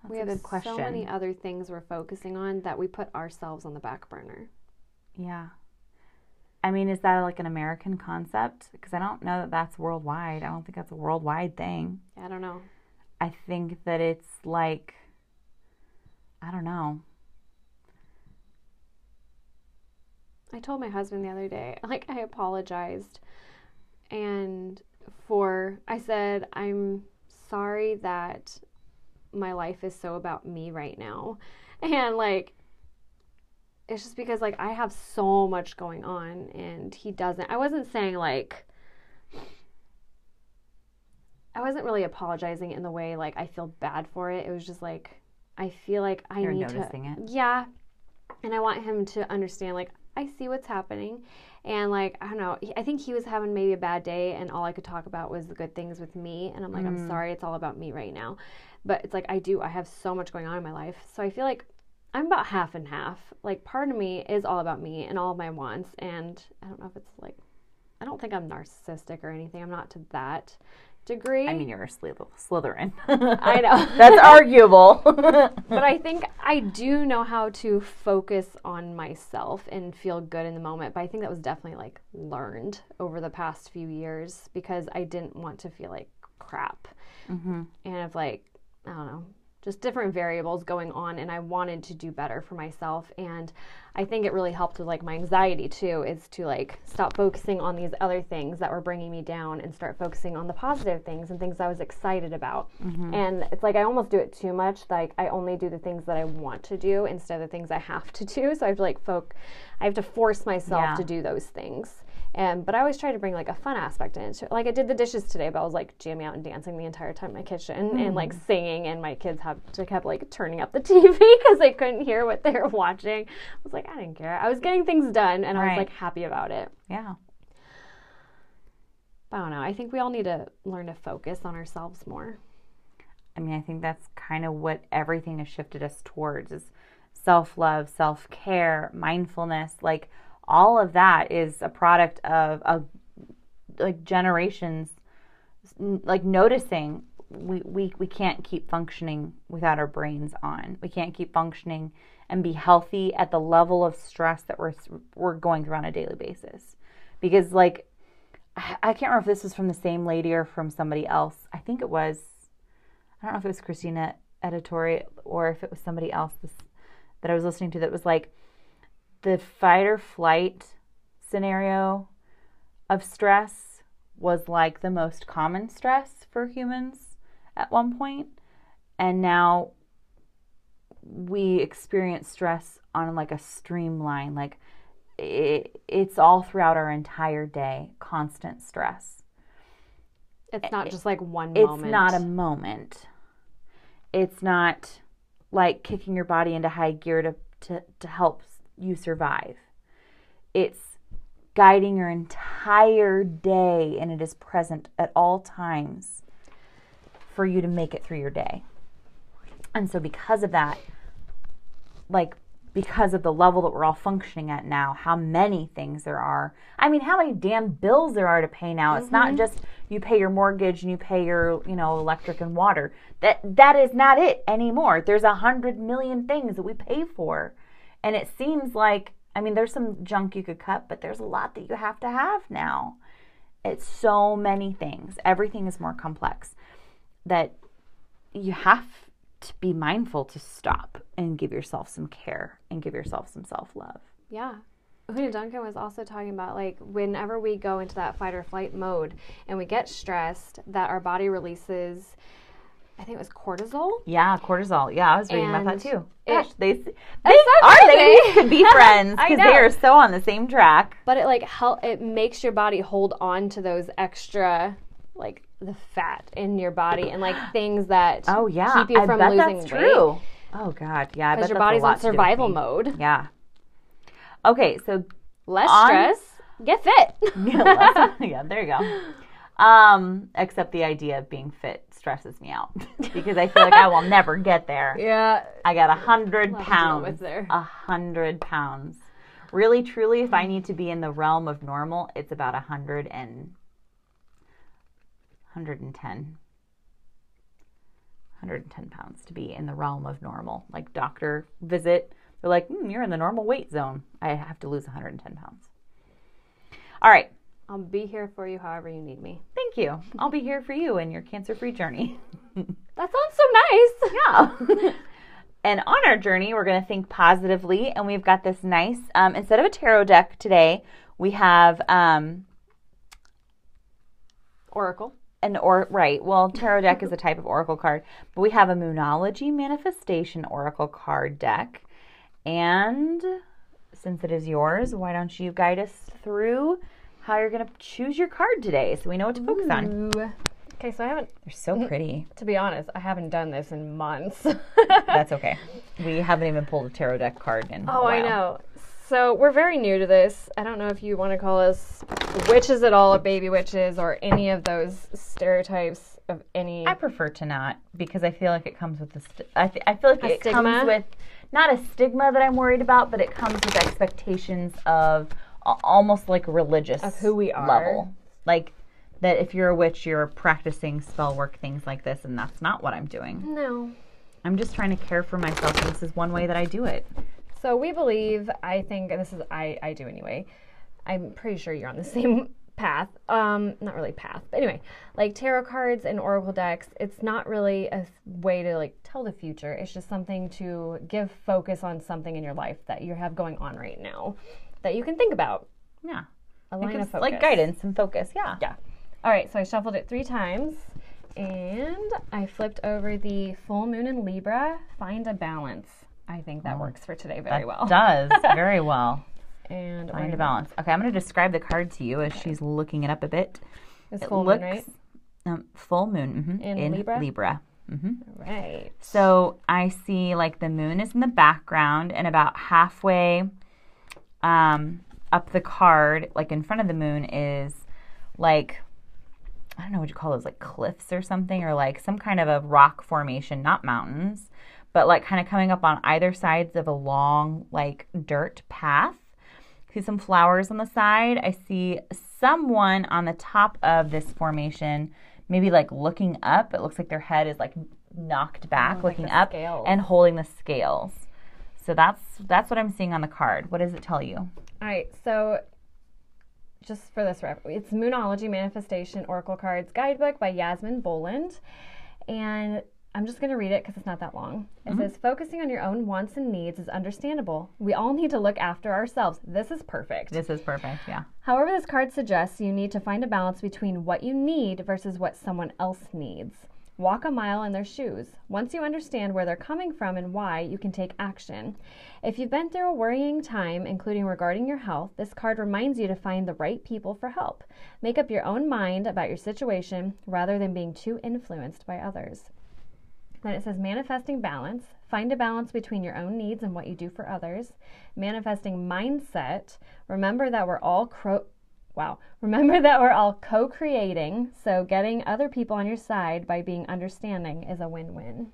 that's we a have good question. so many other things we're focusing on that we put ourselves on the back burner. Yeah. I mean, is that like an American concept? Because I don't know that that's worldwide. I don't think that's a worldwide thing. I don't know. I think that it's like, I don't know. I told my husband the other day, like I apologized and for I said I'm sorry that my life is so about me right now. And like it's just because like I have so much going on and he doesn't. I wasn't saying like I wasn't really apologizing in the way like I feel bad for it. It was just like I feel like I You're need noticing to it. Yeah. And I want him to understand like I see what's happening. And like, I don't know, I think he was having maybe a bad day and all I could talk about was the good things with me. And I'm like, I'm mm. sorry, it's all about me right now. But it's like, I do, I have so much going on in my life. So I feel like I'm about half and half. Like, part of me is all about me and all of my wants. And I don't know if it's like, I don't think I'm narcissistic or anything. I'm not to that degree. I mean, you're a Slytherin. I know. That's arguable. but I think I do know how to focus on myself and feel good in the moment. But I think that was definitely like learned over the past few years because I didn't want to feel like crap. Mm-hmm. And of like, I don't know, just different variables going on. And I wanted to do better for myself. And I think it really helped with like my anxiety too, is to like stop focusing on these other things that were bringing me down and start focusing on the positive things and things I was excited about. Mm-hmm. And it's like I almost do it too much. Like I only do the things that I want to do instead of the things I have to do. So I have to like folk, I have to force myself Yeah. to do those things. And but I always try to bring like a fun aspect into it. Like I did the dishes today, but I was like jamming out and dancing the entire time in my kitchen and hmm. like singing. And my kids have to kept like turning up the TV because they couldn't hear what they were watching. I was like, I didn't care. I was getting things done, and I was like happy about it. yeah. I don't know. I think we all need to learn to focus on ourselves more. I mean, I think that's kind of what everything has shifted us towards is self-love, self-care, mindfulness. Like all of that is a product of like generations like noticing we, we we can't keep functioning without our brains on. We can't keep functioning and be healthy at the level of stress that we're we're going through on a daily basis. Because like I can't remember if this was from the same lady or from somebody else. I think it was I don't know if it was Christina Editori or if it was somebody else this, that I was listening to that was like the fight or flight scenario of stress was like the most common stress for humans at one point and now we experience stress on like a streamline like it, it's all throughout our entire day constant stress It's not eh, just like one it's moment. not a moment. It's not like kicking your body into high gear to, to, to help you survive. It's guiding your entire day and it is present at all times for you to make it through your day. And so, because of that, like because of the level that we're all functioning at now, how many things there are. I mean, how many damn bills there are to pay now. It's not mm-hmm. just you pay your mortgage and you pay your, you know, electric and water. That that is not it anymore. There's a hundred million things that we pay for. And it seems like I mean, there's some junk you could cut, but there's a lot that you have to have now. It's so many things. Everything is more complex that you have to be mindful to stop and give yourself some care and give yourself some self love. Yeah. Oonagh Duncan was also talking about like whenever we go into that fight or flight mode and we get stressed, that our body releases, I think it was cortisol. Yeah, cortisol. Yeah, I was reading about that And too. it- Gosh, they, they our crazy. ladies could be friends because they are so on the same track. But it like help it makes your body hold on to those extra like the fat in your body and like things that Oh yeah, keep you from losing that's weight. true. Oh god, yeah, Because your body's on to do with survival mode. Yeah. Okay, so Less On- stress, get fit. yeah, let's- yeah, there you go. Um, except the idea of being fit stresses me out because I feel like I will never get there. yeah. I got a hundred Lot to deal pounds. A hundred pounds. Really, truly, if I need to be in the realm of normal, it's about a hundred and hundred and ten. 110 pounds to be in the realm of normal. Like doctor visit, they're like, mm, you're in the normal weight zone. I have to lose 110 pounds. All right, I'll be here for you however you need me. thank you. I'll be here for you in your cancer-free journey. That sounds so nice. Yeah. and on our journey, we're going to think positively, and we've got this nice. Um, instead of a tarot deck today, we have um, Oracle. an or right. Well, tarot deck is a type of oracle card, but we have a Moonology Manifestation Oracle card deck, and since it is yours, why don't you guide us through how you're going to choose your card today, so we know what to focus on? Okay, so I haven't, They're so mm, pretty. to be honest, I haven't done this in months. That's okay. We haven't even pulled a tarot deck card in. Oh, I know. So we're very new to this. I don't know if you want to call us witches at all, baby witches, or any of those stereotypes of any. I prefer to not because I feel like it comes with the. St- I, th- I feel like A it stigma? comes with not a stigma that I'm worried about, but it comes with expectations of almost like religious Of who we are. level. Like that if you're a witch, you're practicing spell work, things like this, and that's not what I'm doing. no. I'm just trying to care for myself, and this is one way that I do it. So we believe, I think, and this is, I, I do anyway. I'm pretty sure you're on the same path. Um, not really path, but anyway, like tarot cards and oracle decks, it's not really a way to like tell the future. It's just something to give focus on something in your life that you have going on right now that you can think about. Yeah, A line of focus. like guidance and focus. Yeah. Yeah. All right, so I shuffled it three times and I flipped over the full moon in Libra, find a balance. I think that works for today very That well. does very well. And Find a balance. Okay, I'm going to describe the card to you as she's looking it up a bit. It's It full looks moon, right? um, full moon mhm, In Libra? Libra. hmm Right. So I see like the moon is in the background, and about halfway um, up the card, like in front of the moon, is like I don't know what you call those, like cliffs or something, or like some kind of a rock formation, not mountains, but like kind of coming up on either sides of a long like dirt path. see some flowers on the side. I see someone on the top of this formation, maybe like looking up. It looks like their head is like knocked back, like looking the up, scales. and holding the scales. So that's that's what I'm seeing on the card. What does it tell you? All right, so just for this ref, it's Moonology Manifestation Oracle Cards Guidebook by Yasmin Boland. And I'm just going to read it because it's not that long. It mm-hmm. says, Focusing on your own wants and needs is understandable. We all need to look after ourselves. This is perfect. This is perfect. Yeah. However, this card suggests you need to find a balance between what you need versus what someone else needs. Walk a mile in their shoes. Once you understand where they're coming from and why, you can take action. If you've been through a worrying time, including regarding your health, this card reminds you to find the right people for help. Make up your own mind about your situation rather than being too influenced by others. Then it says manifesting balance. Find a balance between your own needs and what you do for others. Manifesting mindset. Remember that we're all cro- wow. Remember that we're all co-creating, so getting other people on your side by being understanding is a win-win.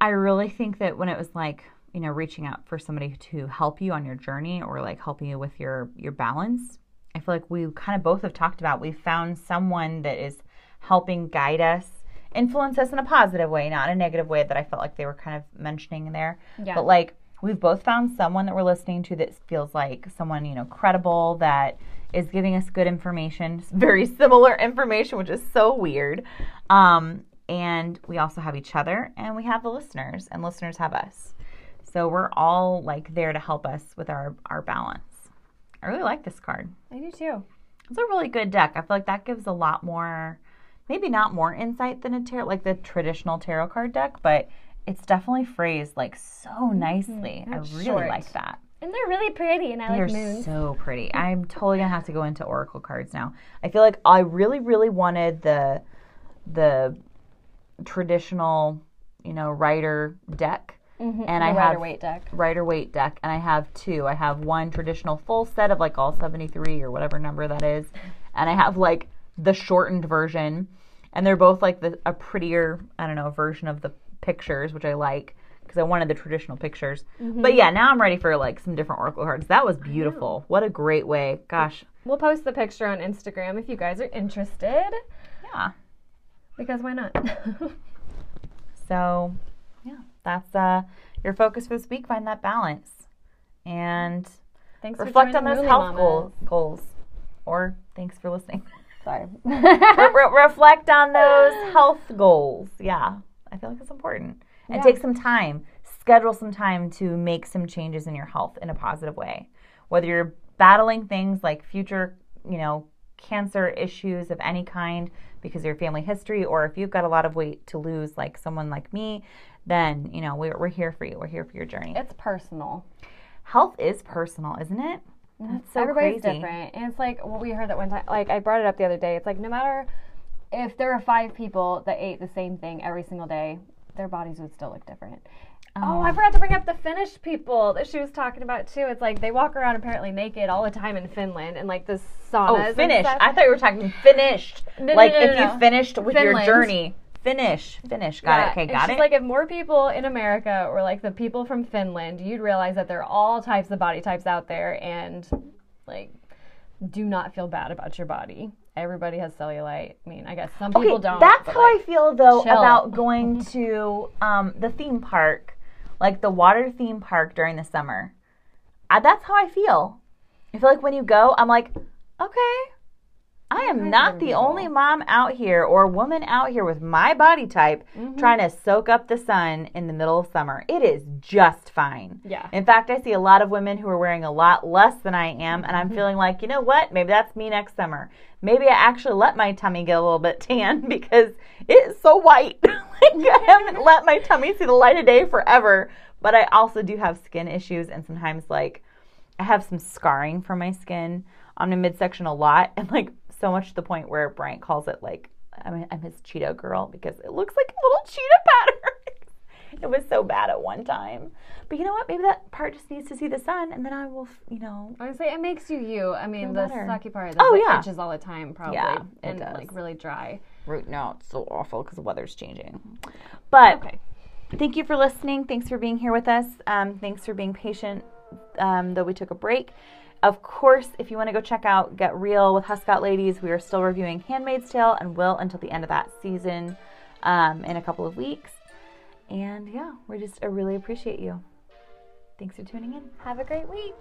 I really think that when it was like, you know, reaching out for somebody to help you on your journey or like helping you with your your balance, I feel like we kind of both have talked about we found someone that is helping guide us, influence us in a positive way, not a negative way that I felt like they were kind of mentioning there. Yeah. But like we've both found someone that we're listening to that feels like someone, you know, credible that is giving us good information, very similar information, which is so weird. Um, and we also have each other and we have the listeners and listeners have us so we're all like there to help us with our our balance i really like this card I do too. it's a really good deck i feel like that gives a lot more maybe not more insight than a tarot like the traditional tarot card deck but it's definitely phrased like so mm-hmm. nicely i really short. like that And they're really pretty, and I they're like moons. so pretty. I'm totally gonna have to go into oracle cards now. I feel like I really, really wanted the the traditional, you know, Rider deck, mm-hmm. and I the have Rider Waite deck. Rider Waite deck, and I have two. I have one traditional full set of like all 73 or whatever number that is, and I have like the shortened version, and they're both like the a prettier, I don't know, version of the pictures, which I like because I wanted the traditional pictures. But yeah, now I'm ready for like some different oracle cards. That was beautiful. What a great way. Gosh, We'll post the picture on Instagram if you guys are interested. yeah. Because why not? So, yeah, that's uh your focus for this week. Find that balance and Thanks reflect on those health goals. Goals, or thanks for listening. Sorry. Re- reflect on those health goals. Yeah, I feel like it's important. And Yeah. take some time, schedule some time to make some changes in your health in a positive way. Whether you're battling things like future, you know, cancer issues of any kind because of your family history, or if you've got a lot of weight to lose, like someone like me, then, you know, we're, we're here for you. We're here for your journey. it's personal. Health is personal, isn't it? Mm-hmm. That's so Everybody's crazy. different. And it's like what we heard that one time. Like I brought it up the other day. It's like no matter if there were five people that ate the same thing every single day, their bodies would still look different. Oh, I oh. forgot to bring up the Finnish people that she was talking about too. It's like they walk around apparently naked all the time in Finland and like the saunas. Oh, and stuff. I thought you were talking finished. No, no, like no, no, if no. you finished with your journey. Finish. Finish. Got Yeah, it. Okay, got she's it. like, if more people in America were like the people from Finland, you'd realize that there are all types of body types out there, and like, do not feel bad about your body. Everybody has cellulite. I mean, I guess some okay, people don't. that's how I feel though chill. about going to um, the theme park, like the water theme park during the summer. I, that's how I feel. I feel like when you go, I'm like, okay, I am not the only mom out here or woman out here with my body type Mhm. trying to soak up the sun in the middle of summer. It is just fine. Yeah. In fact, I see a lot of women who are wearing a lot less than I am, and I'm feeling like, you know what? Maybe that's me next summer. Maybe I actually let my tummy get a little bit tan because it is so white. like I haven't let my tummy see the light of day forever. But I also do have skin issues, and sometimes like I have some scarring from my skin on my midsection a lot, and like so much to the point where Bryant calls it like I'm, I'm his Cheeto girl because it looks like a little cheetah pattern. it was so bad at one time. But you know what? Maybe that part just needs to see the sun, and then I will, you know. Honestly, it makes you you. I mean, the better. sucky part Oh, it yeah. itches all the time, probably, Yeah, it and does. like really dry. Root no, it's so awful because the weather's changing. But Okay. thank you for listening. Thanks for being here with us. Um, thanks for being patient, um, though we took a break. Of course, if you want to go check out Get Real with Huscott Ladies, we are still reviewing Handmaid's Tale and will until the end of that season um, in a couple of weeks. And yeah, we're just I really appreciate you. Thanks for tuning in. Have a great week.